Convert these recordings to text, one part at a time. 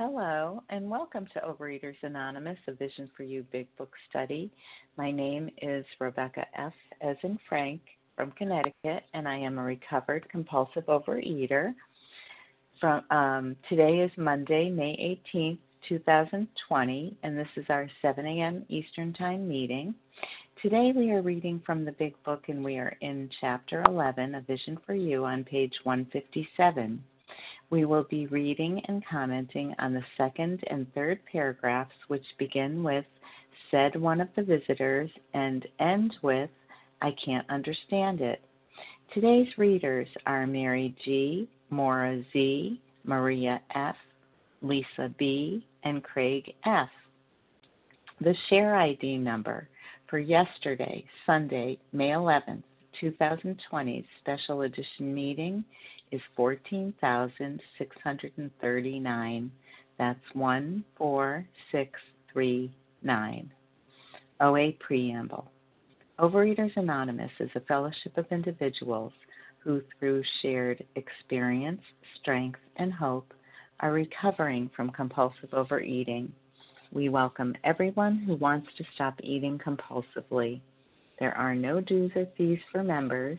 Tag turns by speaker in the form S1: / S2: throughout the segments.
S1: Hello, and welcome to Overeaters Anonymous, a Vision for You Big Book Study. My name is Rebecca F. as in Frank from Connecticut, and I am a recovered compulsive overeater. From um, today is Monday, May 18th, 2020, and this is our 7 a.m. Eastern Time meeting. Today we are reading from the Big Book, and we are in Chapter 11, A Vision for You, on page 157. We will be reading and commenting on the second and third paragraphs, which begin with said one of the visitors and end with I can't understand it. Today's readers are Mary G., Maura Z., Maria F., Lisa B., and Craig F. The share ID number for yesterday, Sunday, May 11th, 2020 special edition meeting is 14,639. That's 14639. OA Preamble. Overeaters Anonymous is a fellowship of individuals who, through shared experience, strength, and hope, are recovering from compulsive overeating. We welcome everyone who wants to stop eating compulsively. There are no dues or fees for members.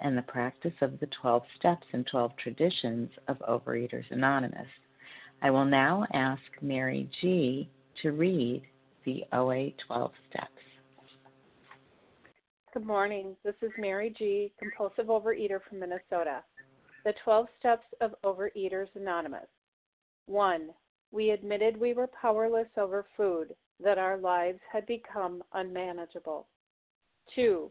S1: and the practice of the 12 steps and 12 traditions of Overeaters Anonymous. I will now ask Mary G. to read the OA 12 steps.
S2: Good morning. This is Mary G., compulsive overeater from Minnesota. The 12 steps of Overeaters Anonymous. 1. We admitted we were powerless over food, that our lives had become unmanageable. 2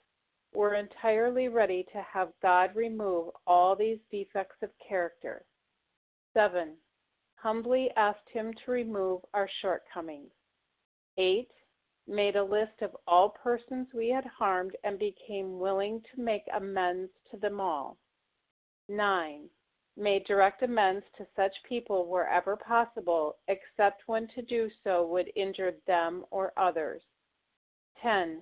S2: we're entirely ready to have God remove all these defects of character. 7. Humbly asked Him to remove our shortcomings. 8. Made a list of all persons we had harmed and became willing to make amends to them all. 9. Made direct amends to such people wherever possible, except when to do so would injure them or others. 10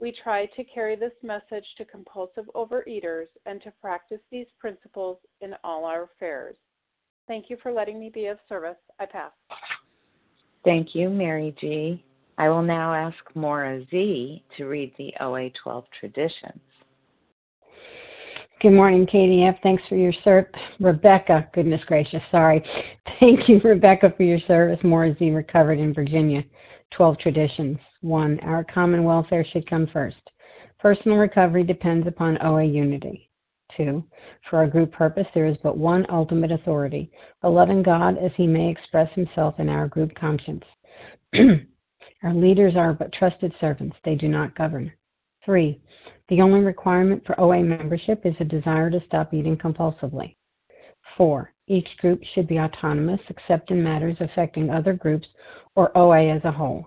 S2: we try to carry this message to compulsive overeaters and to practice these principles in all our affairs. Thank you for letting me be of service. I pass.
S1: Thank you, Mary G. I will now ask Maura Z to read the OA 12 traditions.
S3: Good morning, KDF. Thanks for your service. Rebecca, goodness gracious, sorry. Thank you, Rebecca, for your service. Maura Z recovered in Virginia. 12 traditions. 1. Our common welfare should come first. Personal recovery depends upon OA unity. 2. For our group purpose, there is but one ultimate authority, the loving God as he may express himself in our group conscience. our leaders are but trusted servants, they do not govern. 3. The only requirement for OA membership is a desire to stop eating compulsively. 4. Each group should be autonomous except in matters affecting other groups or OA as a whole.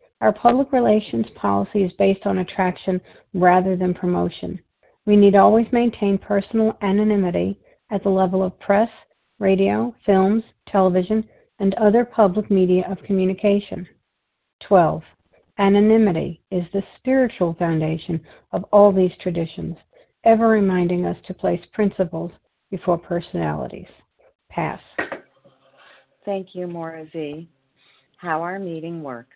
S3: Our public relations policy is based on attraction rather than promotion. We need always maintain personal anonymity at the level of press, radio, films, television, and other public media of communication. 12. Anonymity is the spiritual foundation of all these traditions, ever reminding us to place principles before personalities. Pass.
S1: Thank you, Maura Z. How our meeting works.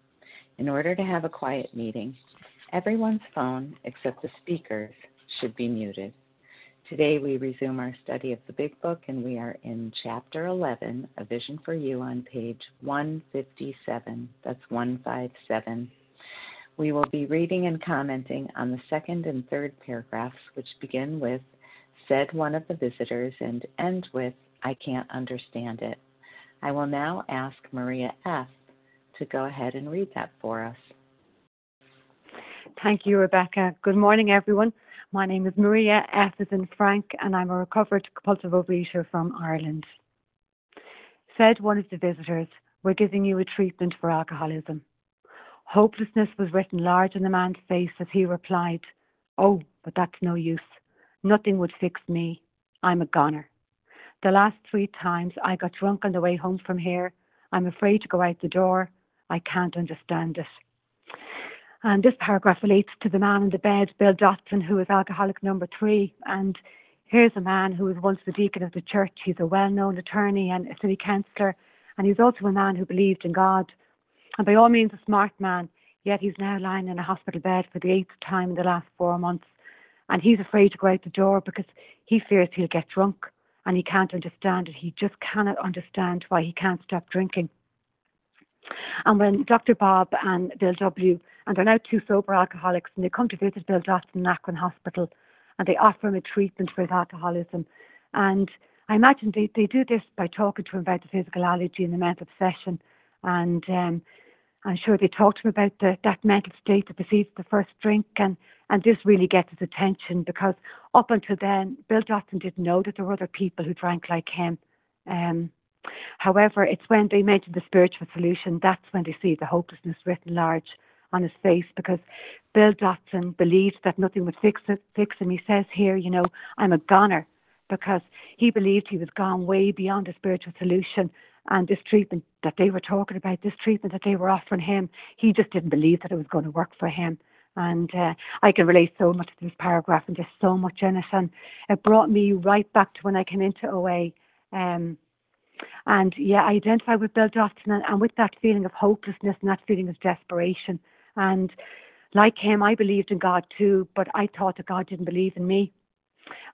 S1: In order to have a quiet meeting, everyone's phone except the speaker's should be muted. Today we resume our study of the Big Book and we are in Chapter 11, A Vision for You on page 157. That's 157. We will be reading and commenting on the second and third paragraphs, which begin with, said one of the visitors, and end with, I can't understand it. I will now ask Maria F to go ahead and read that for us.
S4: Thank you, Rebecca. Good morning, everyone. My name is Maria F. as in Frank, and I'm a recovered compulsive overeater from Ireland. Said one of the visitors, We're giving you a treatment for alcoholism. Hopelessness was written large on the man's face as he replied, Oh, but that's no use. Nothing would fix me. I'm a goner. The last three times I got drunk on the way home from here. I'm afraid to go out the door. I can't understand it. And this paragraph relates to the man in the bed, Bill Dotson, who is alcoholic number three. And here's a man who was once the deacon of the church. He's a well known attorney and a city councillor. And he's also a man who believed in God. And by all means, a smart man. Yet he's now lying in a hospital bed for the eighth time in the last four months. And he's afraid to go out the door because he fears he'll get drunk and he can't understand it. He just cannot understand why he can't stop drinking. And when Dr. Bob and Bill W. and they're now two sober alcoholics, and they come to visit Bill Dotson in Akron Hospital, and they offer him a treatment for his alcoholism. And I imagine they, they do this by talking to him about the physical allergy and the mental obsession. And um, I'm sure they talk to him about the, that mental state that precedes the first drink. And, and this really gets his attention because up until then, Bill Dotson didn't know that there were other people who drank like him. Um, However, it's when they mention the spiritual solution that's when they see the hopelessness written large on his face because Bill Dotson believed that nothing would fix it, fix him. He says here, you know, I'm a goner because he believed he was gone way beyond the spiritual solution and this treatment that they were talking about, this treatment that they were offering him, he just didn't believe that it was going to work for him. And uh, I can relate so much to this paragraph and just so much in it. And it brought me right back to when I came into OA. Um, And yeah, I identify with Bill Dotson and, and with that feeling of hopelessness and that feeling of desperation. And like him, I believed in God too, but I thought that God didn't believe in me.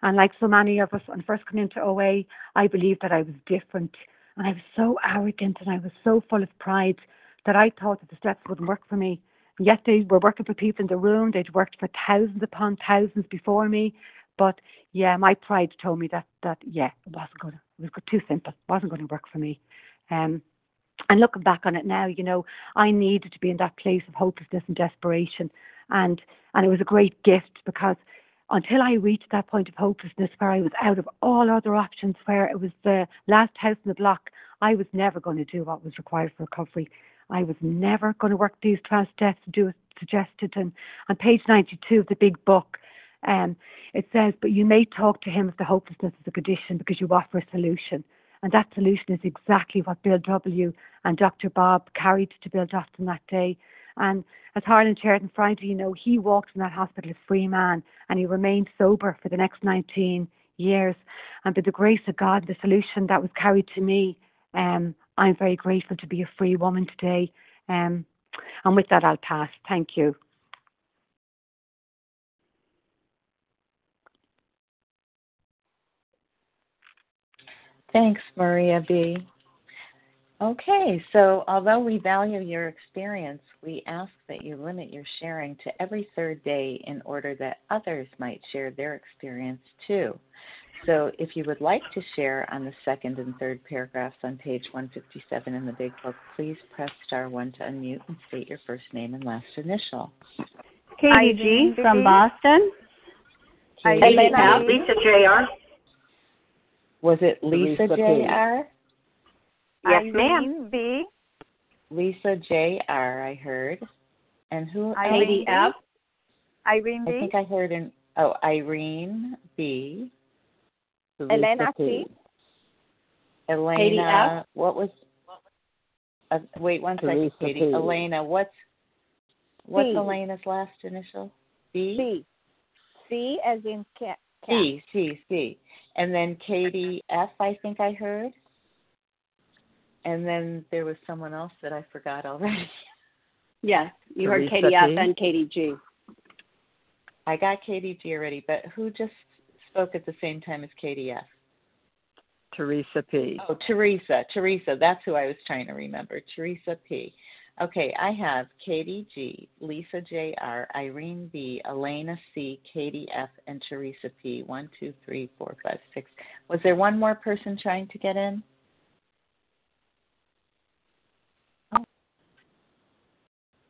S4: And like so many of us, when first coming into OA, I believed that I was different. And I was so arrogant and I was so full of pride that I thought that the steps wouldn't work for me. And yet they were working for people in the room. They'd worked for thousands upon thousands before me. But yeah, my pride told me that that yeah, it wasn't to, it was too simple. It wasn't going to work for me. Um, and looking back on it now, you know, I needed to be in that place of hopelessness and desperation, and and it was a great gift because until I reached that point of hopelessness where I was out of all other options, where it was the last house in the block, I was never going to do what was required for recovery. I was never going to work these 12 steps to do it suggested. And on page 92 of the big book, um, it says, But you may talk to him if the hopelessness is a condition because you offer a solution. And that solution is exactly what Bill W. and Dr. Bob carried to Bill Dotson that day. And as Harlan shared in Friday, you know, he walked from that hospital a free man and he remained sober for the next 19 years. And by the grace of God, the solution that was carried to me, um, I'm very grateful to be a free woman today. Um, and with that, I'll pass. Thank you.
S1: Thanks, Maria B. Okay, so although we value your experience, we ask that you limit your sharing to every third day in order that others might share their experience too. So if you would like to share on the second and third paragraphs on page 157 in the Big Book, please press star 1 to unmute and state your first name and last initial.
S5: Katie G. from Boston.
S1: Katie
S5: F. Lisa J.R.
S1: Was it Lisa,
S6: Lisa
S1: J.R.?
S5: Yes, ma'am.
S6: B.
S1: Lisa J.R. I heard. And who?
S5: Katie F.
S6: Irene
S1: I
S6: B.
S1: think I heard an, oh, Irene B.
S6: Elena C.
S1: Elena,
S5: Katie F.
S1: what was? Uh, wait one second,
S6: Teresa
S1: Katie.
S6: P.
S1: Elena, what's what's
S6: C.
S1: Elena's last initial? B.
S6: C. C as in cat. cat.
S1: C. C. C. And then Katie F. I think I heard. And then there was someone else that I forgot already.
S5: Yes, you heard
S6: Teresa
S5: Katie F.
S6: P.
S5: and Katie G.
S1: I got Katie G already, but who just spoke at the same time as Katie F?
S6: Teresa P.
S1: Oh, Teresa. Teresa. That's who I was trying to remember. Teresa P. Okay, I have Katie G, Lisa J R, Irene B, Elena C, Katie F, and Teresa P. One, two, three, four, five, six. Was there one more person trying to get in?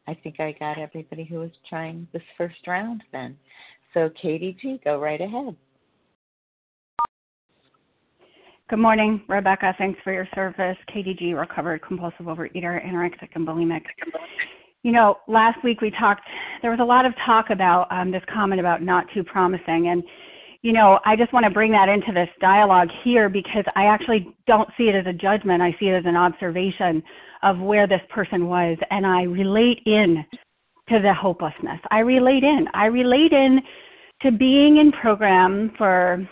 S1: I think I got everybody who was trying this first round then. So Katie G, go right ahead.
S7: Good morning, Rebecca. Thanks for your service. KDG, recovered compulsive overeater, anorexic, and bulimic. You know, last week we talked, there was a lot of talk about um, this comment about not too promising. And, you know, I just want to bring that into this dialogue here because I actually don't see it as a judgment. I see it as an observation of where this person was. And I relate in to the hopelessness. I relate in. I relate in to being in program for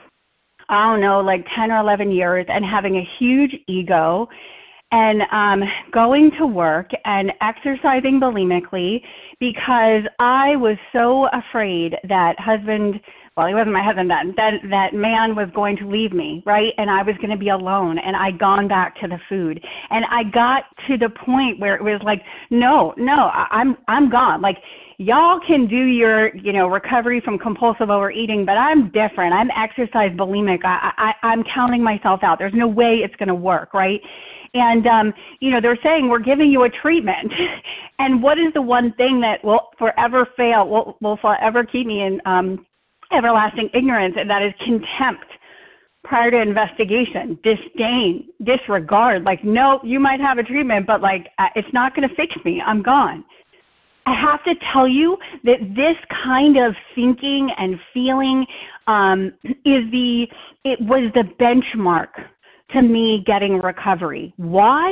S7: I don't know, like 10 or 11 years and having a huge ego and um, going to work and exercising bulimically because I was so afraid that husband, well, he wasn't my husband then, that, that man was going to leave me, right? And I was going to be alone and I'd gone back to the food. And I got to the point where it was like, no, no, I, I'm, I'm gone. Like, y'all can do your you know recovery from compulsive overeating but i'm different. I'm exercise bulimic. I i i'm counting myself out. There's no way it's going to work right? And um you know they're saying we're giving you a treatment. And what is the one thing that will forever fail will will forever keep me in um everlasting ignorance and that is contempt prior to investigation disdain disregard. Like no you might have a treatment but like uh, it's not going to fix me. I'm gone I have to tell you that this kind of thinking and feeling um, is the it was the benchmark to me getting recovery. Why?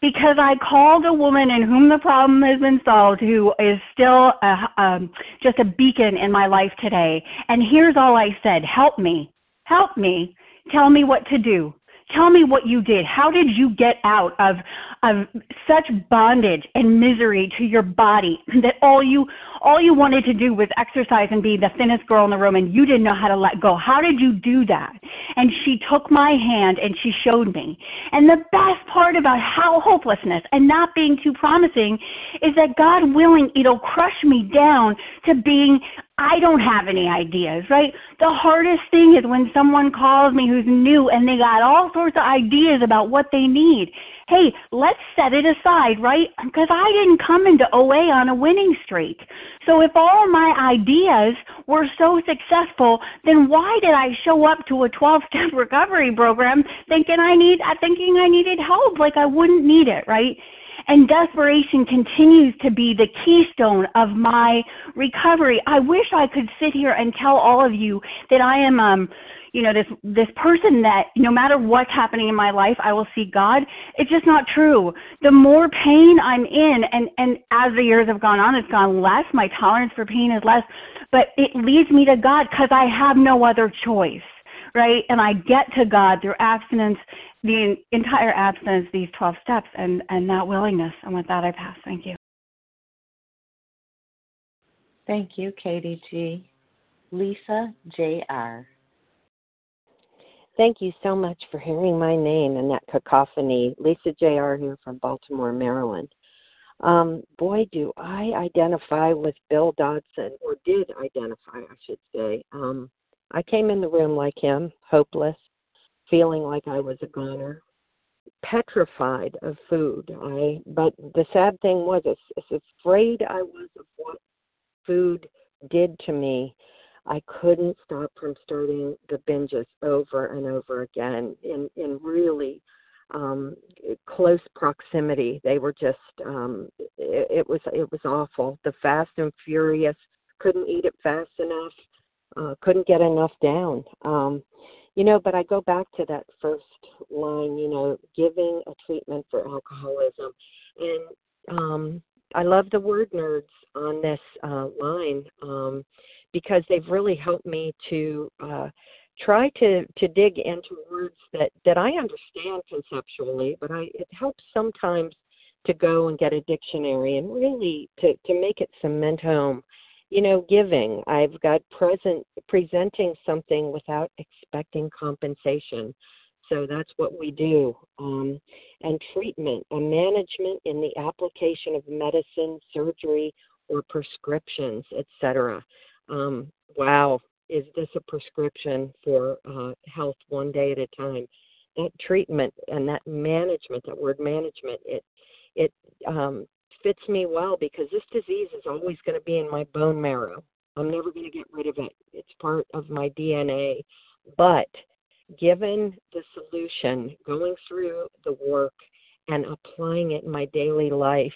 S7: Because I called a woman in whom the problem has been solved, who is still a, um, just a beacon in my life today. And here's all I said: Help me, help me, tell me what to do Tell me what you did. How did you get out of of such bondage and misery to your body that all you all you wanted to do was exercise and be the thinnest girl in the room and you didn't know how to let go. How did you do that? And she took my hand and she showed me. And the best part about how hopelessness and not being too promising is that God willing, it'll crush me down to being I don't have any ideas, right? The hardest thing is when someone calls me who's new and they got all sorts of ideas about what they need. Hey, let's set it aside, right? Because I didn't come into OA on a winning streak. So if all my ideas were so successful, then why did I show up to a 12-step recovery program thinking I need thinking I needed help like I wouldn't need it, right? And desperation continues to be the keystone of my recovery. I wish I could sit here and tell all of you that I am um you know this this person that no matter what's happening in my life i will see god it's just not true the more pain i'm in and and as the years have gone on it's gone less my tolerance for pain is less but it leads me to god because i have no other choice right and i get to god through abstinence the entire abstinence, these 12 steps, and, and that willingness. And with that, I pass. Thank you.
S1: Thank you, Katie G. Lisa J.R.
S8: Thank you so much for hearing my name in that cacophony. Lisa J.R. here from Baltimore, Maryland. Um, boy, do I identify with Bill Dotson, or did identify, I should say. Um, I came in the room like him, hopeless, feeling like I was a goner, petrified of food. I but the sad thing was, as, afraid I was of what food did to me, I couldn't stop from starting the binges over and over again in in really um close proximity. They were just um it, it was it was awful. The fast and furious couldn't eat it fast enough uh couldn't get enough down. Um you know, but I go back to that first line, you know, giving a treatment for alcoholism. And um, I love the word nerds on this uh, line. Um, because they've really helped me to uh, try to, to dig into words that, that I understand conceptually, but I, it helps sometimes to go and get a dictionary and really to, to make it cement home you know, giving. I've got present presenting something without expecting compensation. So that's what we do. Um, and treatment, a management in the application of medicine, surgery, or prescriptions, etc. Um, wow, is this a prescription for uh, health one day at a time? That treatment and that management, that word management, it it um, fits me well because this disease is always going to be in my bone marrow. I'm never going to get rid of it. It's part of my DNA. But given the solution, going through the work and applying it in my daily life,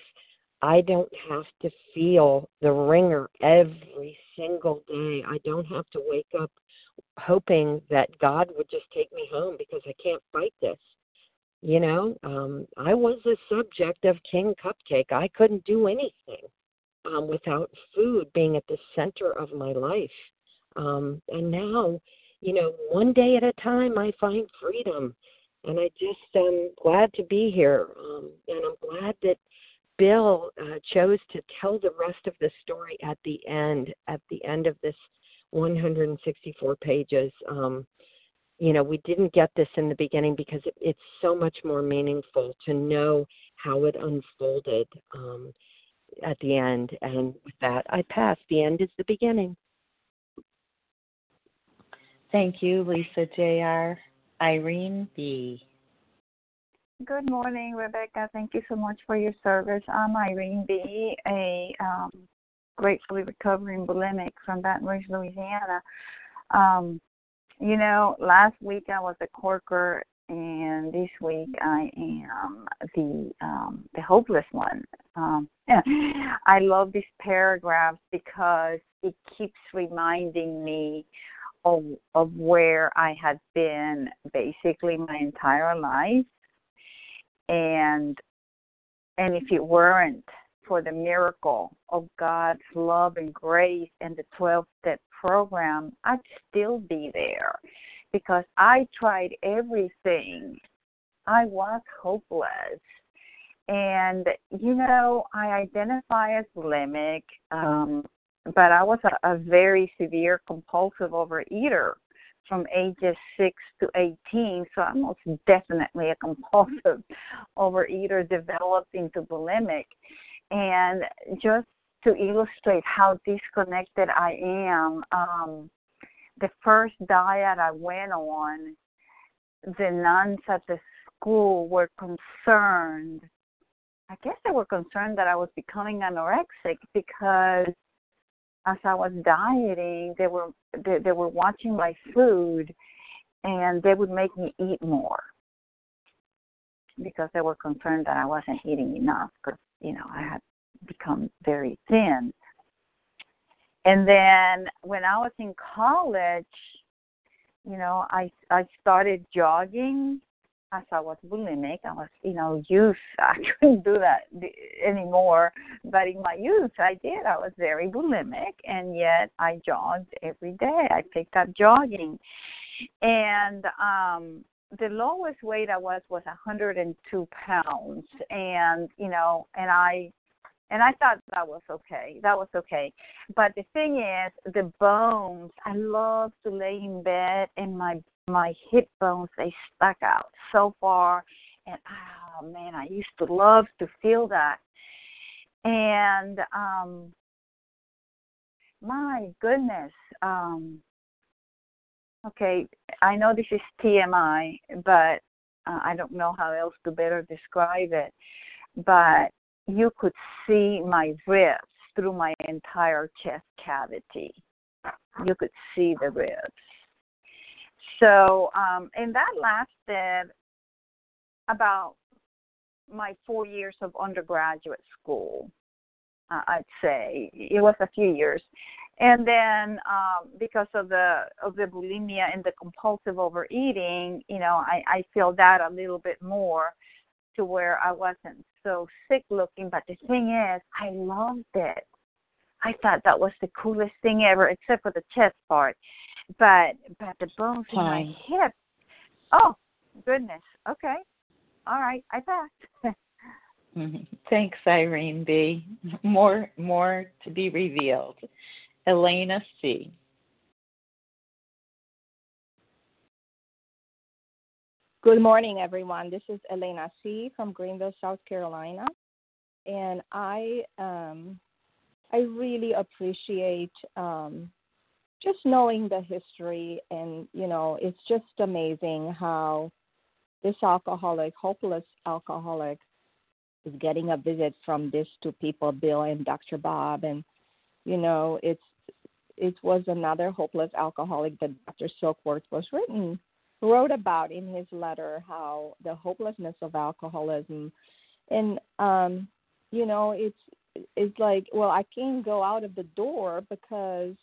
S8: I don't have to feel the ringer every single day. I don't have to wake up hoping that God would just take me home because I can't fight this. You know, um, I was the subject of King Cupcake. I couldn't do anything um, without food being at the center of my life. Um, and now, you know, one day at a time, I find freedom. And I just am glad to be here. Um, and I'm glad that Bill uh, chose to tell the rest of the story at the end, at the end of this 164 pages. Um, you know we didn't get this in the beginning because it, it's so much more meaningful to know how it unfolded um, at the end. And with that i pass. The end is the beginning.
S1: Thank you lisa jr irene b
S6: good morning rebecca. Thank you so much for your service. I'm irene b a um, gratefully recovering bulimic from baton rouge louisiana. Um, you know, last week I was a corker, and this week I am the um, the hopeless one. Um, I love these paragraphs because it keeps reminding me of of where I had been basically my entire life, and and if it weren't for the miracle of God's love and grace and the 12 step program, I'd still be there. because I tried everything. I was hopeless. And, you know, I identify as bulimic, um, but I was a, a very severe compulsive overeater from ages 6 to 18, so I'm most definitely a compulsive overeater developed into bulimic. And just to illustrate how disconnected I am, um, the first diet I went on, the nuns at the school were concerned. I guess they were concerned that I was becoming anorexic because as I was dieting, they were they, they were watching my food, and they would make me eat more because they were concerned that I wasn't eating enough because you know I had become very thin. And then when I was in college, you know, I I started jogging as I was bulimic. I was, you know, youth. I couldn't do that anymore. But in my youth, I did. I was very bulimic, and yet I jogged every day. I picked up jogging, and um the lowest weight I was was 102 pounds, and you know, and I and I thought that was okay. That was okay. But the thing is, the bones. I love to lay in bed, and my my hip bones they stuck out so far, and oh man, I used to love to feel that. And um, my goodness, um, okay, I know this is TMI, but uh, I don't know how else to better describe it. But you could see my ribs through my entire chest cavity. You could see the ribs. So, um, and that lasted about my four years of undergraduate school. Uh, I'd say it was a few years, and then um, because of the of the bulimia and the compulsive overeating, you know, I I feel that a little bit more to where I wasn't so sick looking. But the thing is, I loved it. I thought that was the coolest thing ever, except for the chest part. But but the bones Fine. in my hip. Oh goodness. Okay. All right. I passed.
S1: Thanks, Irene B. More more to be revealed. Elena C.
S9: Good morning, everyone. This is Elena C. from Greenville, South Carolina, and I um, I really appreciate um, just knowing the history, and you know, it's just amazing how this alcoholic, hopeless alcoholic, is getting a visit from these two people, Bill and Dr. Bob, and you know, it's it was another hopeless alcoholic that Dr. Silkworth was written wrote about in his letter how the hopelessness of alcoholism and um you know it's it's like well i can't go out of the door because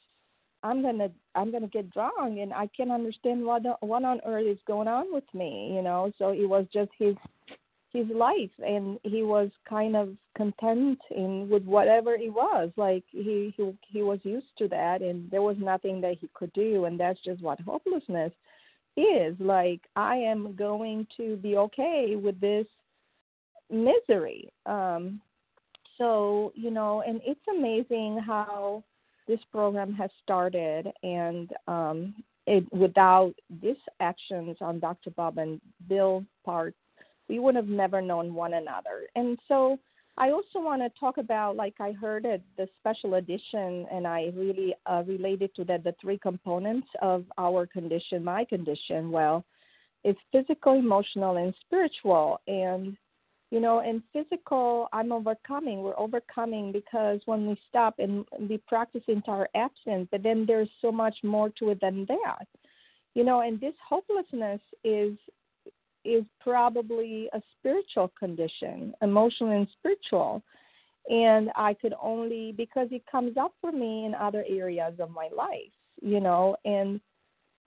S9: i'm to i'm to get drunk and i can't understand what what on earth is going on with me you know? So it was just his his life and he was kind of content in with whatever it was. Like he he he was used to that and there was nothing that he could do and that's just what hopelessness is. Like i am going to be okay with this misery. Um so you know and it's amazing how this program has started and um it without these actions on dr bob and bill's part we would have never known one another and so I also want to talk about, like I heard at the special edition, and I really uh, related to that the three components of our condition, my condition. Well, it's physical, emotional, and spiritual. And, you know, in physical, I'm overcoming. We're overcoming because when we stop and we practice entire absence, but then there's so much more to it than that. You know, and this hopelessness is is probably a spiritual condition, emotional and spiritual. And I could only, because it comes up for me in other areas of my life, you know, and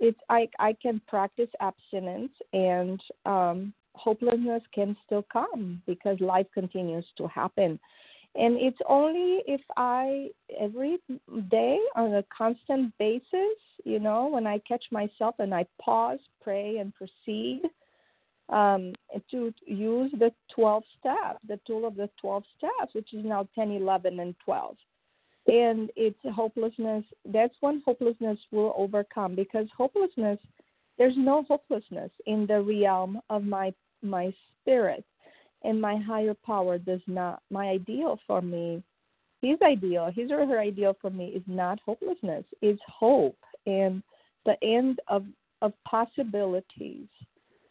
S9: it's, I, I can practice abstinence and um, hopelessness can still come because life continues to happen. And it's only if I, every day on a constant basis, you know, when I catch myself and I pause, pray, and proceed um, to use the 12 steps, the tool of the 12 steps, which is now 10, 11, and 12. And it's hopelessness. That's when hopelessness will overcome because hopelessness, there's no hopelessness in the realm of my my spirit and my higher power does not my ideal for me his ideal his or her ideal for me is not hopelessness it's hope and the end of of possibilities.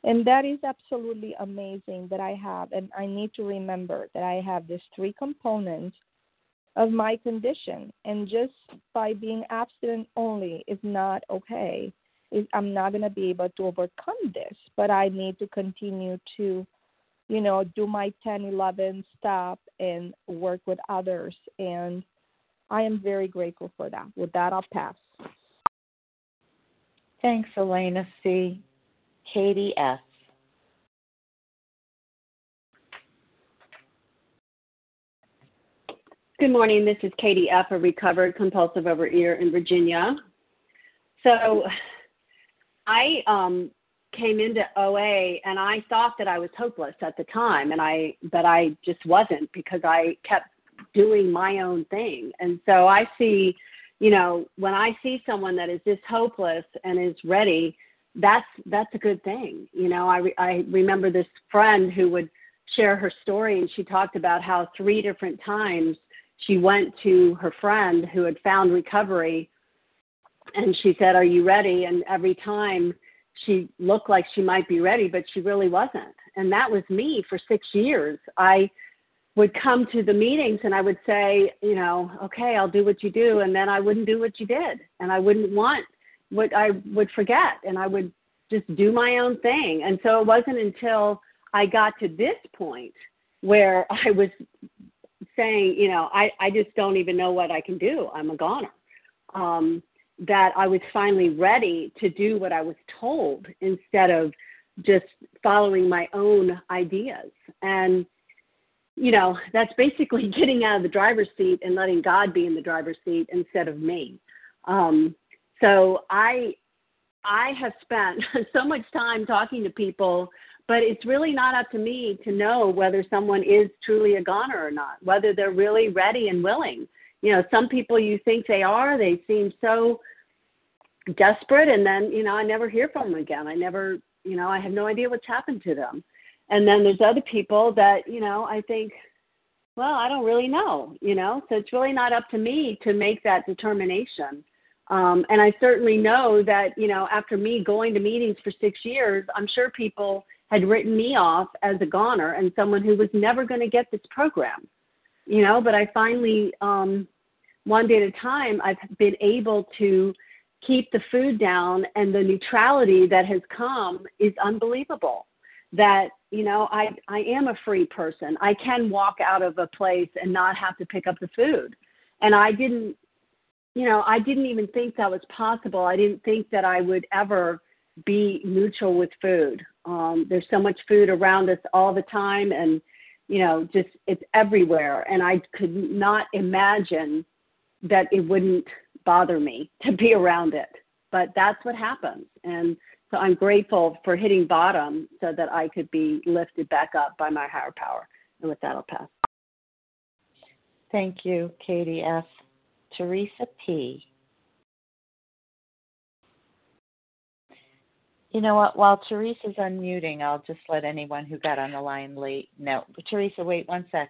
S9: And that is absolutely amazing that i have and i need to remember that i have these three components of my condition and just by being abstinent only is not okay i'm not going to be able to overcome this but i need to continue to you know, do my 10, 11 stop and work with others. And I am very grateful for that. With that, I'll pass.
S1: Thanks, Elena C. Katie S.
S5: Good morning. This is Katie F., a recovered compulsive overeater in Virginia. So I um, came into OA and I thought that I was hopeless at the time and I but I just wasn't because I kept doing my own thing. And so I see, you know, when I see someone that is just hopeless and is ready, that's that's a good thing. You know, I I remember this friend who would share her story and she talked about how three different times she went to her friend who had found recovery and she said, "Are you ready?" and every time she looked like she might be ready, but she really wasn't. And that was me for six years. I would come to the meetings and I would say, you know, okay, I'll do what you do. And then I wouldn't do what you did. And I wouldn't want what I would forget. And I would just do my own thing. And so it wasn't until I got to this point where I was saying, you know, I, I just don't even know what I can do. I'm a goner. Um, that I was finally ready to do what I was told instead of just following my own ideas. And, you know, that's basically getting out of the driver's seat and letting God be in the driver's seat instead of me. Um, so I, I have spent so much time talking to people, but it's really not up to me to know whether someone is truly a goner or not, whether they're really ready and willing you know, some people you think they are, they seem so desperate and then, you know, I never hear from them again. I never, you know, I have no idea what's happened to them. And then there's other people that, you know, I think, well, I don't really know, you know, so it's really not up to me to make that determination. Um, and I certainly know that, you know, after me going to meetings for six years, I'm sure people had written me off as a goner and someone who was never going to get this program, you know, but I finally, um, one day at a time, I've been able to keep the food down and the neutrality that has come is unbelievable. That you know i i am a free person. I can walk out of a place and not have to pick up the food. And i didn't you know i didn't even think that was possible. I didn't think that i would ever be neutral with food. Um there's so much food around us all the time and you know just it's everywhere. And i could not imagine that it wouldn't bother me to be around it. But that's what happens. And so I'm grateful for hitting bottom so that I could be lifted back up by my higher power. And with that, I'll pass.
S1: Thank you, Katie F. Teresa P. You know what? While Teresa's unmuting, I'll just let anyone who got on the line late know. Teresa, wait one sec.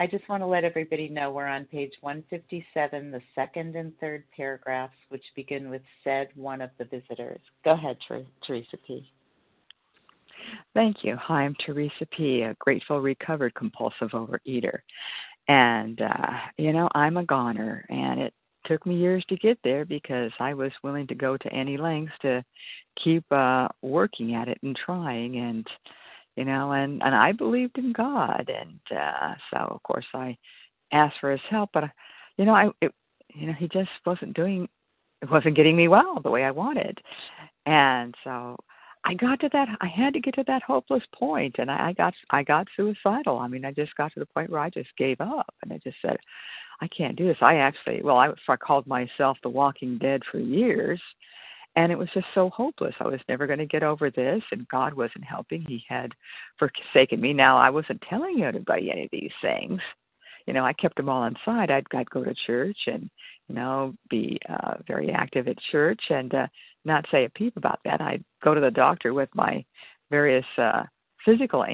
S1: I just want to let everybody know we're on page 157, the second and third paragraphs, which begin with said one of the visitors. Go ahead, Teresa P.
S10: Thank you. Hi, I'm Teresa P., a grateful, recovered compulsive overeater. And, uh, you know, I'm a goner, and it took me years to get there because I was willing to go to any lengths to keep uh, working at it and trying. And, you know, and and I believed in God, and uh, so of course I asked for His help, but you know, I it, you know He just wasn't doing, it wasn't getting me well the way I wanted, and so I got to that I had to get to that hopeless point and I, I got I got suicidal. I mean, I just got to the point where I just gave up and I just said, I can't do this. I actually well, I, I called myself the walking dead for years and it was just so hopeless. I was never going to get over this and God wasn't helping. He had forsaken me. Now I wasn't telling anybody any of these things. You know, I kept them all inside. I'd I'd go to church and you know, be uh, very active at church and uh, not say a peep about that. I'd go to the doctor with my various uh, physical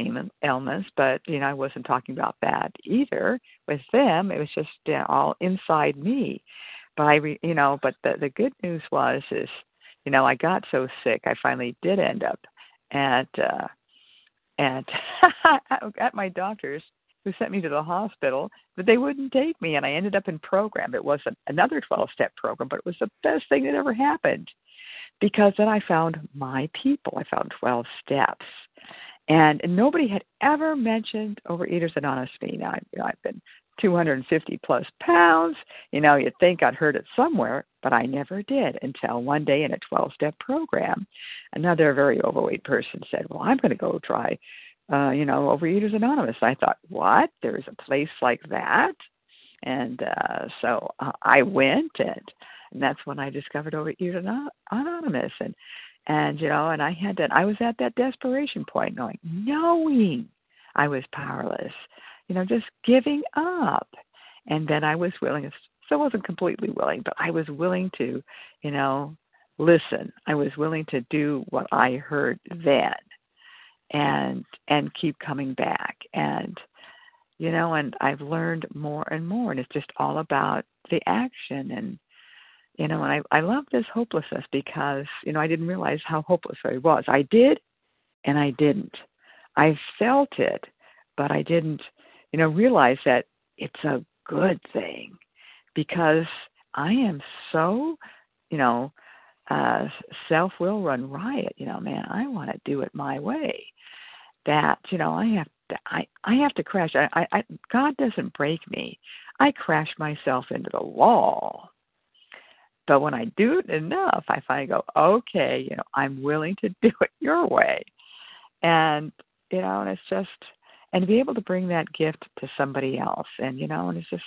S10: ailments, but you know, I wasn't talking about that either with them. It was just uh, all inside me. But I, you know, but the the good news was is, you know, I got so sick, I finally did end up at uh, at at my doctor's who sent me to the hospital, but they wouldn't take me, and I ended up in program. It was another 12 step program, but it was the best thing that ever happened because then I found my people. I found 12 steps. And, nobody had ever mentioned Overeaters Anonymous to me. Now, I've, you know, I've been 250 plus pounds. You know, you'd think I'd heard it somewhere, but I never did until one day in a 12 step program, another very overweight person said, Well, I'm going to go try uh, you know, Overeaters Anonymous. I thought, what? There's a place like that? And uh, so uh, I went, and, and that's when I discovered Overeaters Anonymous. And and you know, and I had that. I was at that desperation point, going, knowing I was powerless, you know, just giving up. And then I was willing. So I wasn't completely willing, but I was willing to, you know, listen. I was willing to do what I heard then and and keep coming back and you know and i've learned more and more and it's just all about the action and you know and i i love this hopelessness because you know i didn't realize how hopeless i was i did and i didn't i felt it but i didn't you know realize that it's a good thing because i am so you know uh self will run riot. You know man i want to do it my way. That you know i have to i i have to crash. I i, I god doesn't break me. I crash myself into the wall. But when i do it enough i finally go okay you know i'm willing to do it your way. And you know and it's just and to be able to bring that gift to somebody else. And you know and it's just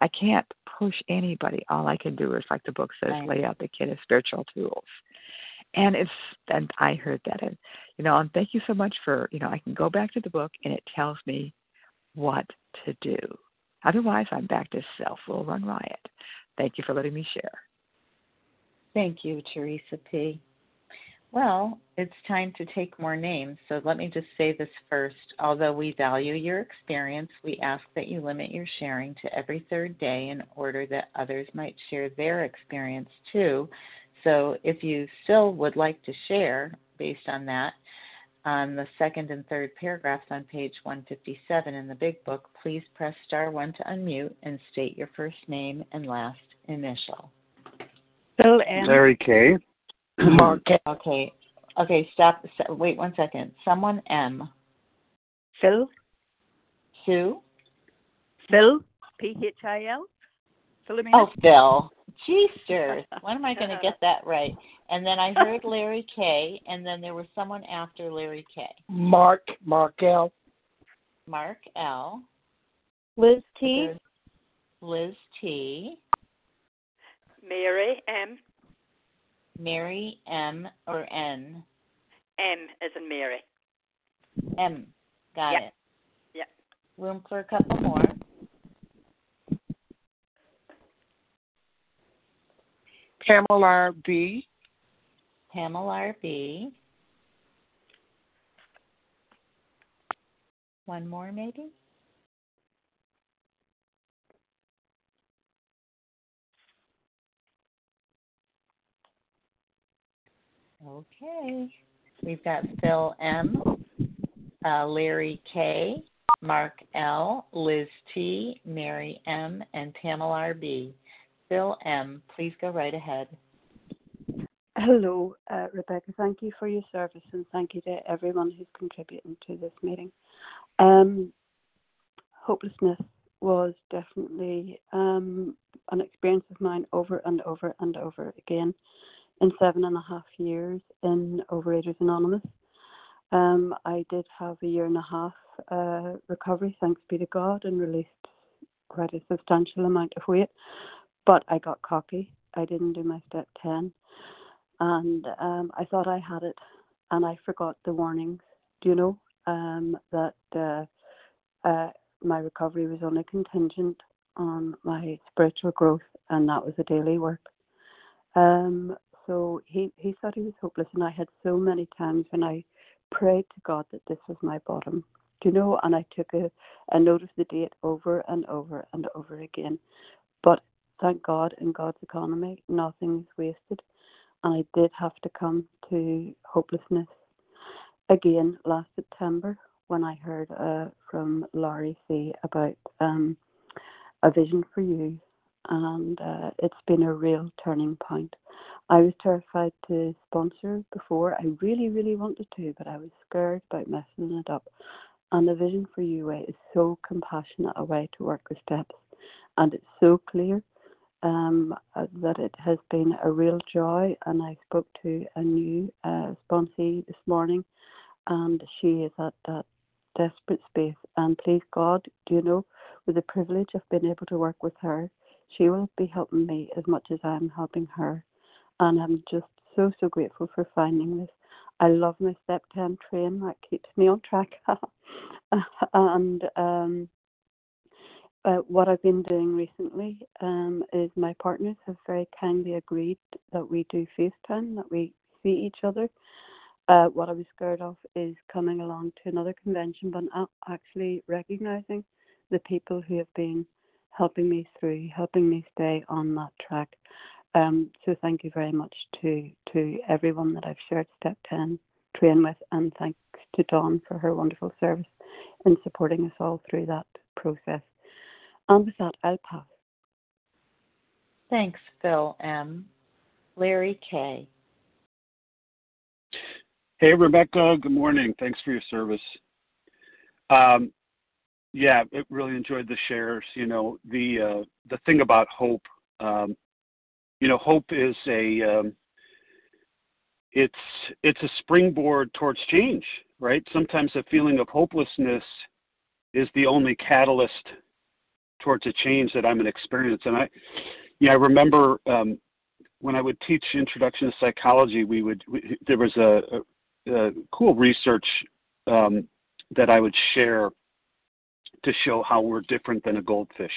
S10: i can't push anybody. All i can do is like the book says right. lay out the kit of spiritual tools. And it's and i heard that. And you know and thank you so much for you know i can go back to the book and it tells me what to do. Otherwise i'm back to self will run riot. Thank you for letting me share.
S1: Thank you teresa p well, it's time to take more names, so let me just say this first. Although we value your experience, we ask that you limit your sharing to every third day in order that others might share their experience too, so if you still would like to share based on that, on the second and third paragraphs on page 157 in the big book, please press star 1 to unmute and state your first name and last initial.
S11: Phil M. Larry K.
S1: Mark Okay. Okay, stop. Wait one second. Someone M.
S11: Phil.
S1: Sue.
S11: Phil. P H I L.
S1: Philomena. Oh, Phil. Jeesters. when am I going to get that right? And then I heard Larry K, and then there was someone after Larry K.
S11: Mark, Mark L.
S1: Mark L.
S12: Liz T.
S1: There's Liz T.
S12: Mary M.
S1: Mary M. or N?
S12: M as in Mary.
S1: M. Got
S12: yep.
S1: it.
S12: Yep.
S1: Room for a couple more.
S11: Pamela B.
S1: Pamela B. One more, maybe? Okay. We've got Phil M., uh, Larry K., Mark L., Liz T., Mary M., and Pamela RB. Phil M., please go right ahead.
S13: Hello, uh, Rebecca. Thank you for your service and thank you to everyone who's contributing to this meeting. Um, hopelessness was definitely um, an experience of mine over and over and over again. In seven and a half years in Overeaters Anonymous. Um, I did have a year and a half uh, recovery, thanks be to God, and released quite a substantial amount of weight. But I got cocky. I didn't do my step 10. And um, I thought I had it, and I forgot the warnings. Do you know um, that uh, uh, my recovery was only contingent on my spiritual growth, and that was a daily work. Um, so he, he thought he was hopeless, and I had so many times when I prayed to God that this was my bottom. You know? And I took a, a note of the date over and over and over again. But thank God, in God's economy, nothing is wasted. And I did have to come to hopelessness again last September when I heard uh, from Laurie C about um, a vision for you, and uh, it's been a real turning point. I was terrified to sponsor before. I really, really wanted to, but I was scared about messing it up. And the Vision for way is so compassionate a way to work with steps, and it's so clear um, uh, that it has been a real joy. And I spoke to a new uh, sponsee this morning, and she is at that desperate space. And please God, do you know, with the privilege of being able to work with her, she will be helping me as much as I'm helping her. And I'm just so, so grateful for finding this. I love my step 10 train, that keeps me on track. and um, uh, what I've been doing recently um, is my partners have very kindly agreed that we do FaceTime, that we see each other. Uh, what I was scared of is coming along to another convention, but actually recognizing the people who have been helping me through, helping me stay on that track. Um, so thank you very much to to everyone that I've shared Step 10 train with, and thanks to Dawn for her wonderful service in supporting us all through that process. And with that, I'll pass.
S1: Thanks, Phil M. Larry K.
S14: Hey, Rebecca. Good morning. Thanks for your service. Um, yeah, it really enjoyed the shares. You know, the uh, the thing about hope um, you know, hope is a um, it's it's a springboard towards change, right? Sometimes a feeling of hopelessness is the only catalyst towards a change that I'm to experience. And I, yeah, I remember um, when I would teach introduction to psychology, we would we, there was a, a, a cool research um, that I would share to show how we're different than a goldfish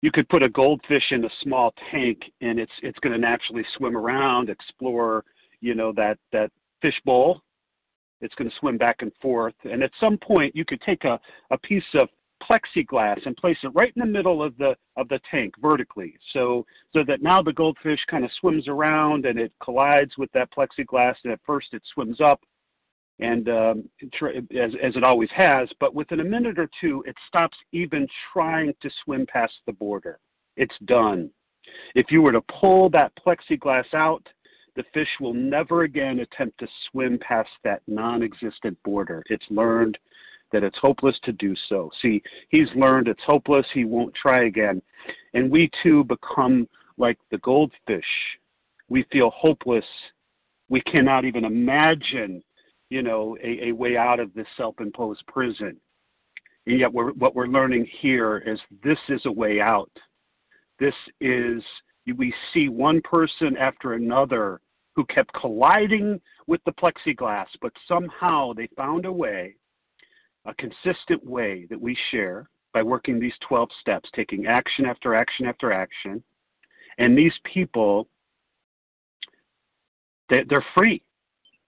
S14: you could put a goldfish in a small tank and it's it's going to naturally swim around explore you know that that fish bowl. It's going to swim back and forth and at some point you could take a, a piece of plexiglass and place it right in the middle of the of the tank vertically. So so that now the goldfish kind of swims around and it collides with that plexiglass and at first it swims up and um, as, as it always has, but within a minute or two, it stops even trying to swim past the border. It's done. If you were to pull that plexiglass out, the fish will never again attempt to swim past that non existent border. It's learned that it's hopeless to do so. See, he's learned it's hopeless, he won't try again. And we too become like the goldfish. We feel hopeless. We cannot even imagine you know, a, a way out of this self-imposed prison. And yet, we're, what we're learning here is this is a way out. This is we see one person after another who kept colliding with the plexiglass, but somehow they found a way, a consistent way that we share by working these 12 steps, taking action after action after action. And these people, they, they're free.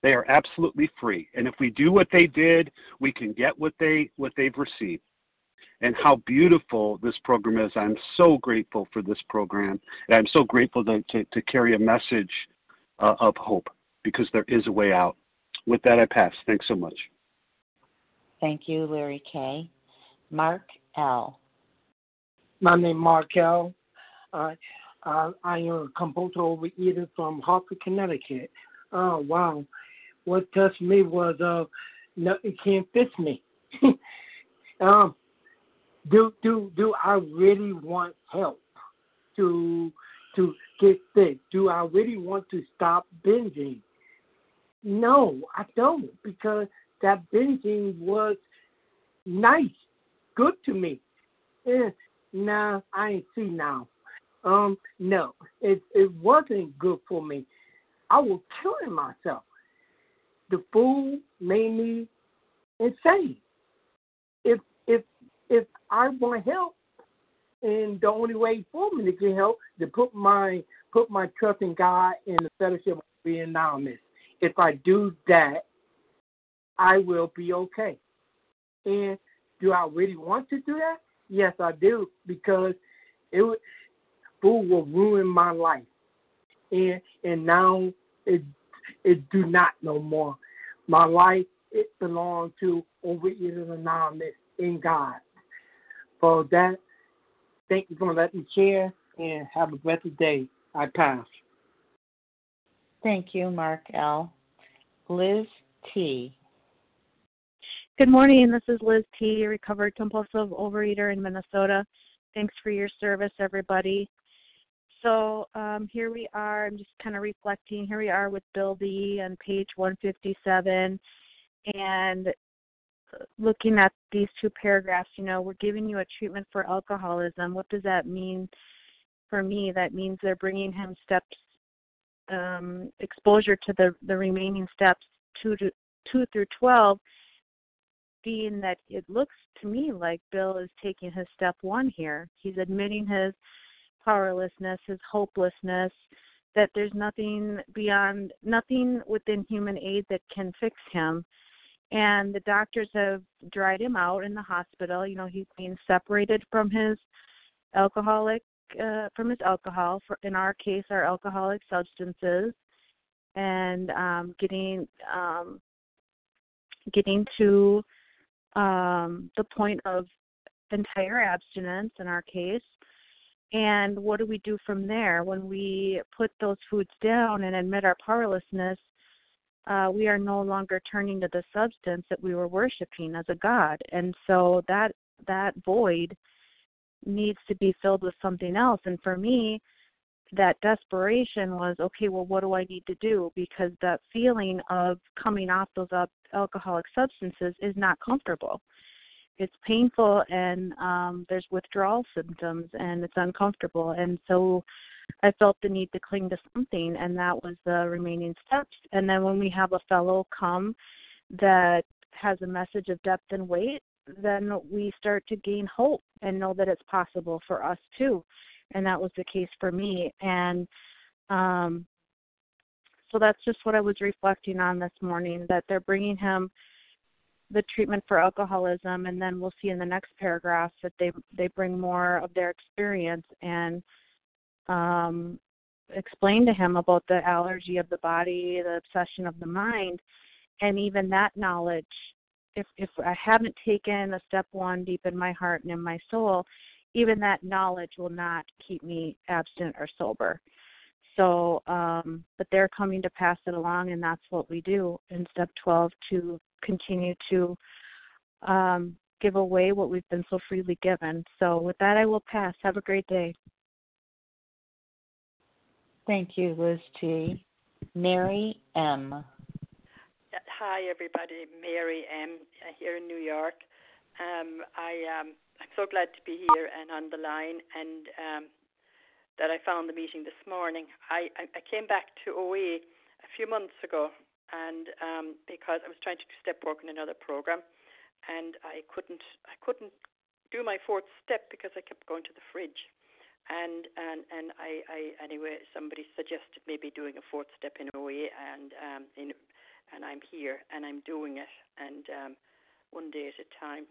S14: They are absolutely free. And if we do what they did, we can get what they what they've received. And how beautiful this program is. I'm so grateful for this program. And I'm so grateful to, to, to carry a message uh, of hope because there is a way out. With that, I pass. Thanks so much.
S1: Thank you, Larry K. Mark L.
S15: My name is Mark L. Uh, uh, I am a compulsive overeater from Hartford, Connecticut. Oh, wow what touched me was uh no it can't fix me. um do do do I really want help to to get fit? Do I really want to stop binging? No, I don't because that binging was nice, good to me. Eh, nah, I ain't see now. Um, no, it it wasn't good for me. I was killing myself. The food made me insane. If if if I want help, and the only way for me to get help to put my put my trust in God and the fellowship of being anonymous. If I do that, I will be okay. And do I really want to do that? Yes, I do because it would, food will ruin my life, and and now it it do not no more. My life it belongs to Overeaters Anonymous in God. For that, thank you for letting me share and have a blessed day. I pass.
S1: Thank you, Mark L. Liz T.
S16: Good morning. This is Liz T., recovered compulsive overeater in Minnesota. Thanks for your service, everybody. So um, here we are. I'm just kind of reflecting. Here we are with Bill D on page 157, and looking at these two paragraphs. You know, we're giving you a treatment for alcoholism. What does that mean? For me, that means they're bringing him steps, um, exposure to the the remaining steps two to two through twelve. Being that it looks to me like Bill is taking his step one here. He's admitting his powerlessness, his hopelessness, that there's nothing beyond, nothing within human aid that can fix him. And the doctors have dried him out in the hospital. You know, he's being separated from his alcoholic, uh, from his alcohol. For in our case, our alcoholic substances, and um, getting um, getting to um, the point of entire abstinence in our case and what do we do from there? When we put those foods down and admit our powerlessness, uh, we are no longer turning to the substance that we were worshiping as a god. And so that that void needs to be filled with something else. And for me, that desperation was okay well what do i need to do because that feeling of coming off those alcoholic substances is not comfortable it's painful and um there's withdrawal symptoms and it's uncomfortable. And so i felt the need to cling to something and that was the remaining steps. And then when we have a fellow come that has a message of depth and weight then we start to gain hope and know that it's possible for us too. And that was the case for me. And um so that's just what i was reflecting on this morning that they're bringing him the treatment for alcoholism and then we'll see in the next paragraph that they they bring more of their experience and um, explain to him about the allergy of the body the obsession of the mind and even that knowledge if if i haven't taken a step one deep in my heart and in my soul even that knowledge will not keep me abstinent or sober so um, but they're coming to pass it along and that's what we do in step 12 to continue to um, give away what we've been so freely given. So, with that, I will pass. Have a great day.
S1: Thank you, Liz T. Mary M.
S12: Hi, everybody. Mary M. here in New York. Um, I um, I'm so glad to be here and on the line, and um, that I found the meeting this morning. I, I, came back to OA a few months ago and um, because I was trying to do step work in another program, and I couldn't I couldn't do my fourth step because I kept going to the fridge, and and and I, I anyway somebody suggested maybe doing a fourth step in OA, and um, in and I'm here and I'm doing it, and um, one day at a time,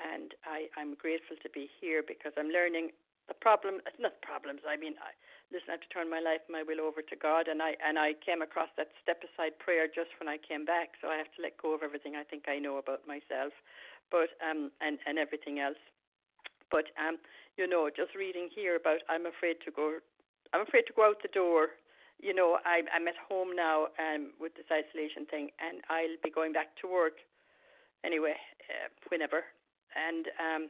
S12: and I I'm grateful to be here because I'm learning the problem not problems i mean i listen i have to turn my life my will over to god and i and i came across that set aside prayer just when i came back so i have to let go of everything i think i know about myself but um and and everything else. But um you know just reading here about i'm afraid to go i'm afraid to go out the door you know i i'm at home now um with this isolation thing and i'll be going back to work anyway uh, whenever. And um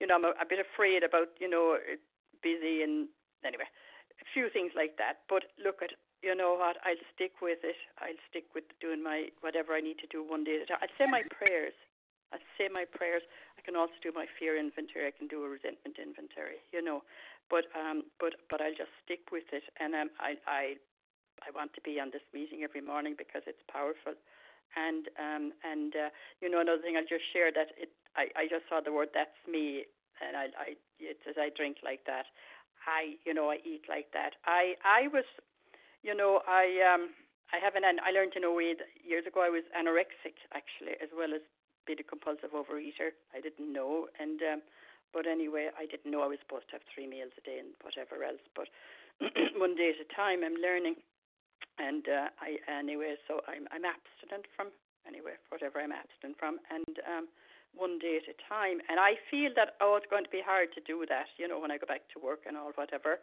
S12: you know, I'm a, a bit afraid about, you know, busy and anyway, a few things like that. But look at you know what? I'll stick with it. I'll stick with doing my whatever I need to do one day at a time. I'll say my prayers. I'll say my prayers. I can also do my fear inventory. I can do a resentment inventory. You know, but um, but but I'll just stick with it. And um, I I I want to be on this meeting every morning because it's powerful. And um and uh, you know another thing I'll just share that it I I just saw the word that's me and I I it says I drink like that. I you know I eat like that. I I was you know, I um I have an I learned in a way that years ago I was anorexic actually as well as being a compulsive overeater. I didn't know and um but anyway, I didn't know I was supposed to have three meals a day and whatever else. But one day at a time, I'm learning, and uh, I anyway. So I'm I'm abstinent from anyway whatever I'm abstinent from, and um, one day at a time. And I feel that oh, it's going to be hard to do that, you know, when I go back to work and all whatever.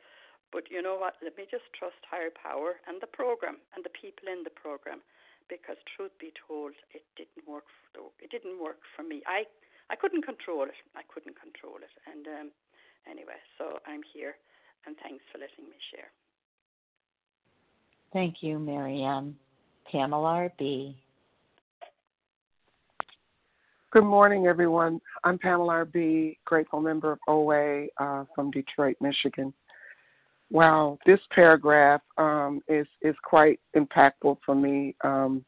S12: But you know what? Let me just trust higher power and the program and the people in the program, because truth be told, it didn't work. For, it didn't work for me. I I couldn't control it. I couldn't control it. And um, anyway, so I'm here, and thanks for letting me share.
S1: Thank you, Marianne. Pamela B.
S11: Good morning, everyone. I'm Pamela RB, grateful member of OA uh, from Detroit, Michigan. Wow, this paragraph um, is is quite impactful for me. Um,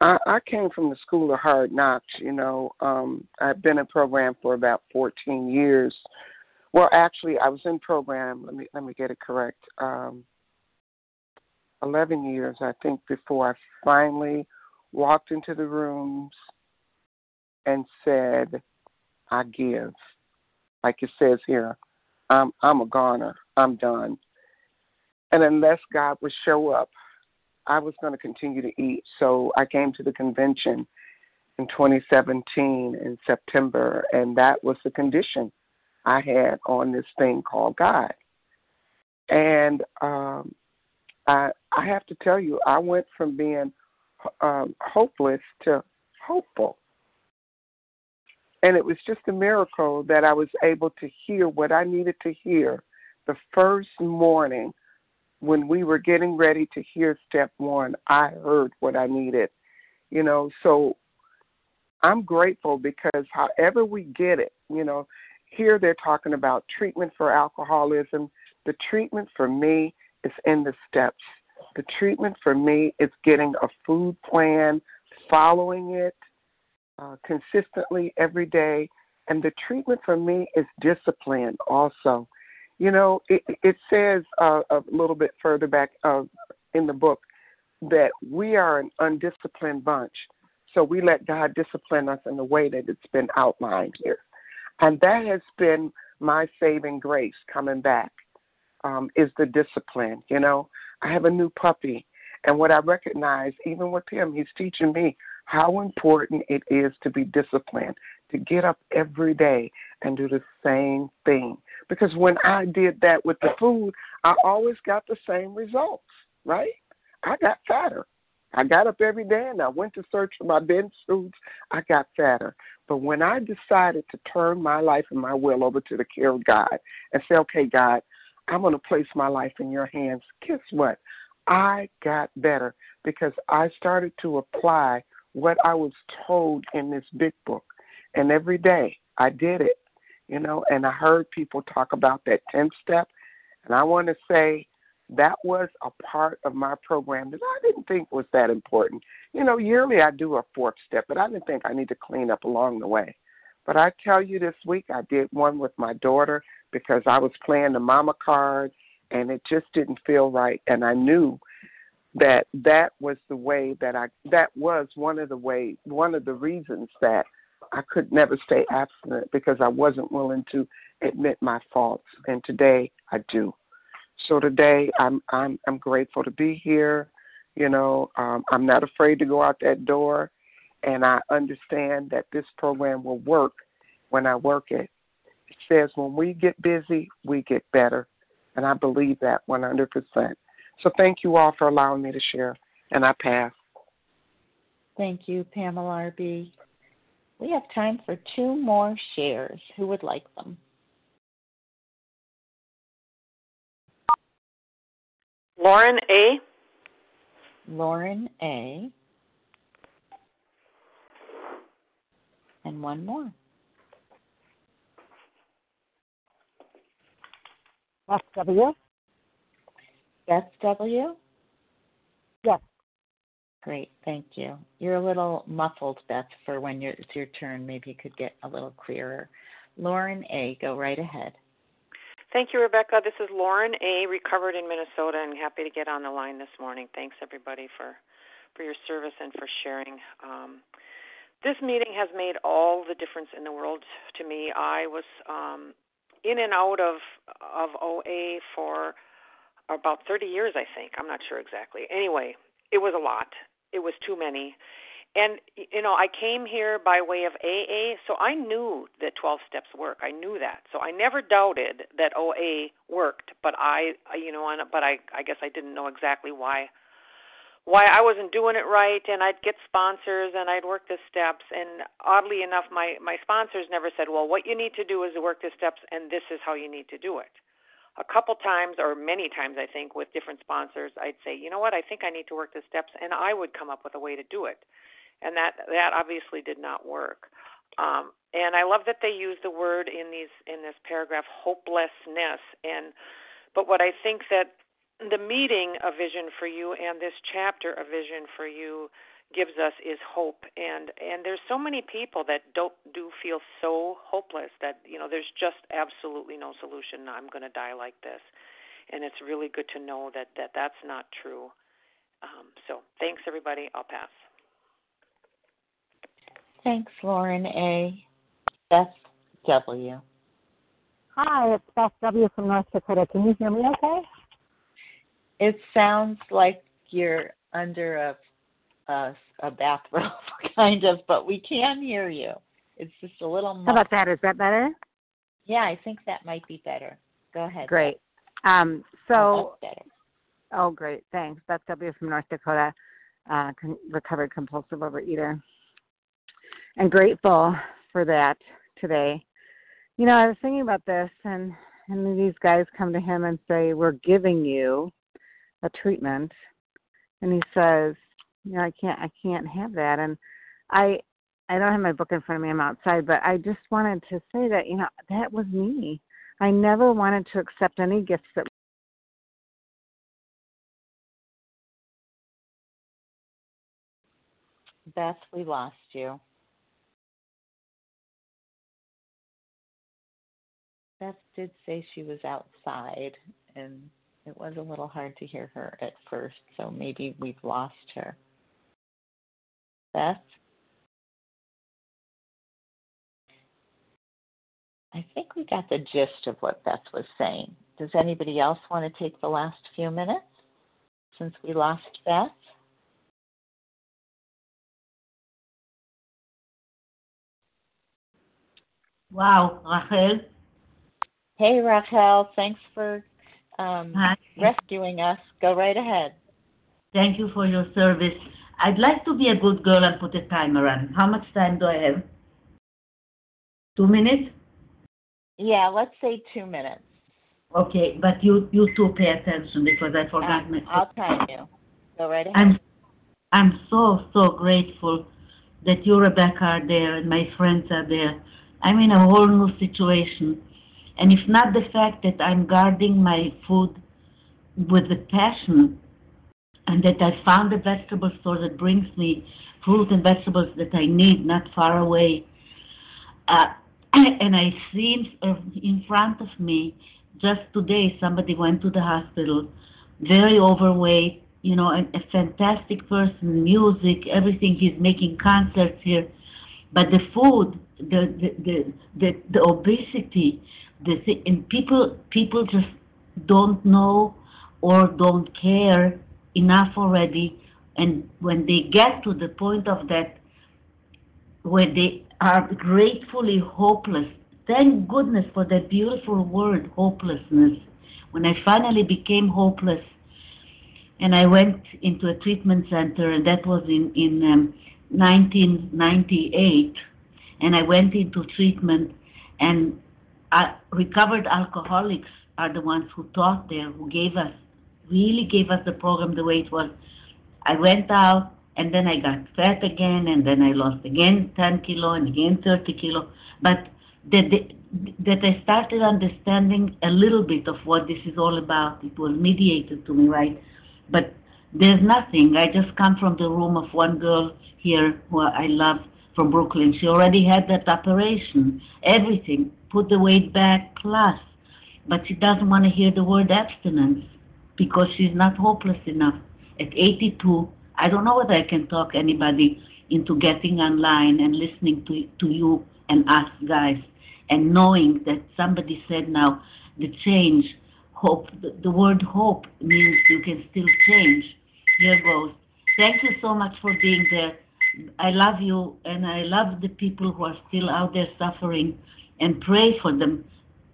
S11: I, I came from the school of hard knocks. You know, um, I've been in program for about 14 years. Well, actually, I was in program. Let me let me get it correct. Um, 11 years, I think, before I finally walked into the rooms and said, "I give," like it says here. I'm I'm a goner. I'm done. And unless God would show up, I was going to continue to eat. So I came to the convention in 2017 in September, and that was the condition I had on this thing called God. And um, I I have to tell you, I went from being um, hopeless to hopeful. And it was just a miracle that I was able to hear what I needed to hear the first morning when we were getting ready to hear step one. I heard what I needed, you know. So I'm grateful because however we get it, you know, here they're talking about treatment for alcoholism. The treatment for me is in the steps. The treatment for me is getting a food plan, following it, uh, consistently every day. And the treatment for me is discipline also. You know, it, it says uh, a little bit further back uh, in the book that we are an undisciplined bunch. So we let God discipline us in the way that it's been outlined here. And that has been my saving grace coming back um, is the discipline. You know, I have a new puppy. And what I recognize, even with him, he's teaching me how important it is to be disciplined, to get up every day and do the same thing. Because when I did that with the food, I always got the same results, right? I got fatter. I got up every day and I went to search for my binge foods. I got fatter. But when I decided to turn my life and my will over to the care of God and say, okay, God, I'm going to place my life in your hands, guess what? I got better because I started to apply what I was told in this big book. And every day I did it, you know, and I heard people talk about that 10 step. And I want to say that was a part of my program that I didn't think was that important. You know, yearly I do a fourth step, but I didn't think I need to clean up along the way. But I tell you this week I did one with my daughter because I was playing the mama card and it just didn't feel right and I knew that that was the way that I that was one of the way one of the reasons that I could never stay abstinent because I wasn't willing to admit my faults and today I do. So today I'm I'm I'm grateful to be here. You know, um, I'm not afraid to go out that door, and I understand that this program will work when I work it. It says when we get busy, we get better, and I believe that 100%. So thank you all for allowing me to share, and I pass.
S1: Thank you, Pamela RB. We have time for two more shares. Who would like them?
S17: Lauren A.
S1: Lauren A. And one more.
S18: Beth W.
S1: Beth W.
S18: Yes.
S1: Great, thank you. You're a little muffled, Beth, for when you're, it's your turn. Maybe you could get a little clearer. Lauren A., go right ahead.
S17: Thank you, Rebecca. This is Lauren A., recovered in Minnesota, and happy to get on the line this morning. Thanks, everybody, for for your service and for sharing. Um, this meeting has made all the difference in the world to me. I was um, in and out of of OA for about 30 years, I think. I'm not sure exactly. Anyway, it was a lot. It was too many. And you know, I came here by way of AA, so I knew that 12 steps work. I knew that. So I never doubted that OA worked, but I you know, but I I guess I didn't know exactly why why I wasn't doing it right and I'd get sponsors and I'd work the steps and oddly enough my my sponsors never said, "Well, what you need to do is work the steps and this is how you need to do it." A couple times or many times I think with different sponsors I'd say, "You know what? I think I need to work the steps." And I would come up with a way to do it. And that that obviously did not work. Um, and I love that they use the word in these in this paragraph hopelessness and but what I think that the meeting a vision for you and this chapter a vision for you gives us is hope. And and there's so many people that don't do feel so hopeless that you know there's just absolutely no solution. I'm going to die like this. And it's really good to know that that that's not true. Um, so thanks everybody. I'll pass.
S1: Thanks lauren a. Beth w.
S18: Hi it's beth w from north dakota. Can you hear me okay?
S1: It sounds like you're under a a, a bathrobe, kind of, but we can hear you. It's just a little.
S18: Muffled. How about that? Is that better?
S1: Yeah, I think that might be better. Go ahead.
S18: Great. Um, so.
S1: Oh.
S18: Oh, great. Thanks. That's W from North Dakota, uh, con- recovered compulsive overeater. And grateful for that today. You know, I was thinking about this, and and these guys come to him and say, "We're giving you a treatment," and he says, you know, I can't I can't have that and I I don't have my book in front of me, I'm outside, but I just wanted to say that, you know, that was me. I never wanted to accept any gifts that
S1: Beth, we lost you. Beth did say she was outside and it was a little hard to hear her at first, so maybe we've lost her. Beth? I think we got the gist of what Beth was saying. Does anybody else want to take the last few minutes since we lost Beth?
S19: Wow, Rachel.
S1: Hey, Rachel. Thanks for um, rescuing us. Go right ahead.
S19: Thank you for your service. I'd like to be a good girl and put a timer on. How much time do I have? Two minutes?
S1: Yeah, let's say two minutes.
S19: Okay, but you you two pay attention because I forgot my.
S1: I'll time you. Go right ahead.
S19: I'm I'm so so grateful that you, Rebecca, are there and my friends are there. I'm in a whole new situation, and if not the fact that I'm guarding my food with the passion and that I found a vegetable store that brings me fruit and vegetables that I need not far away. Uh, and I see in front of me just today somebody went to the hospital, very overweight, you know, a, a fantastic person, music, everything. He's making concerts here, but the food, the the the the, the obesity, the and people people just don't know or don't care enough already. And when they get to the point of that, where they are gratefully hopeless, thank goodness for that beautiful word, hopelessness. When I finally became hopeless, and I went into a treatment center, and that was in in um, 1998, and I went into treatment, and uh, recovered alcoholics are the ones who taught there, who gave us really gave us the program the way it was. I went out and then I got fat again and then I lost again 10 kilo and again 30 kilo. But that, that I started understanding a little bit of what this is all about. It was mediated to me, right? But there's nothing. I just come from the room of one girl here who I love from Brooklyn. She already had that operation, everything, put the weight back plus. But she doesn't want to hear the word abstinence because she's not hopeless enough. At 82, I don't know whether I can talk anybody into getting online and listening to, to you and us guys and knowing that somebody said now the change, hope, the, the word hope means you can still change. Here goes. Thank you so much for being there. I love you and I love the people who are still out there suffering and pray for them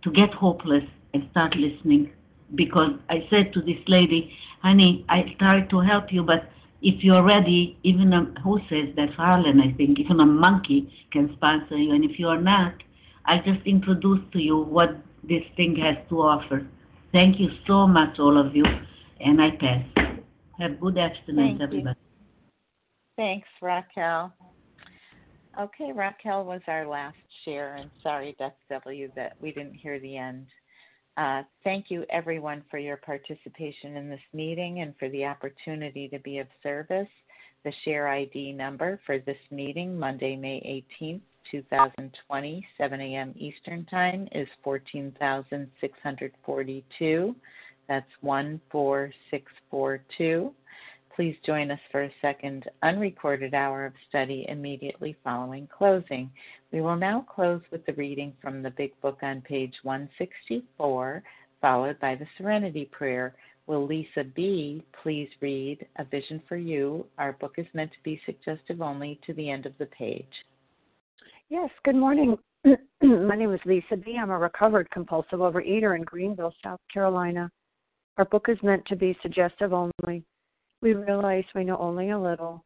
S19: to get hopeless and start listening. Because I said to this lady, honey, I tried to help you, but if you're ready, even a, who says that? Harlan, I think, even a monkey can sponsor you. And if you're not, I just introduce to you what this thing has to offer. Thank you so much, all of you. And I pass. Have good afternoon,
S1: Thank
S19: everybody.
S1: You. Thanks, Raquel. Okay, Raquel was our last share, and sorry, Beth W, that we didn't hear the end. Uh, thank you, everyone, for your participation in this meeting and for the opportunity to be of service. The share ID number for this meeting, Monday, May 18th, 2020, 7 a.m. Eastern Time, is 14,642. That's 14642. Please join us for a second unrecorded hour of study immediately following closing. We will now close with the reading from the Big Book on page 164, followed by the Serenity Prayer. Will Lisa B. please read A Vision for You? Our book is meant to be suggestive only to the end of the page.
S20: Yes, good morning. My name is Lisa B. I'm a recovered compulsive overeater in Greenville, South Carolina. Our book is meant to be suggestive only. We realize we know only a little.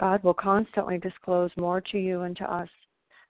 S20: God will constantly disclose more to you and to us.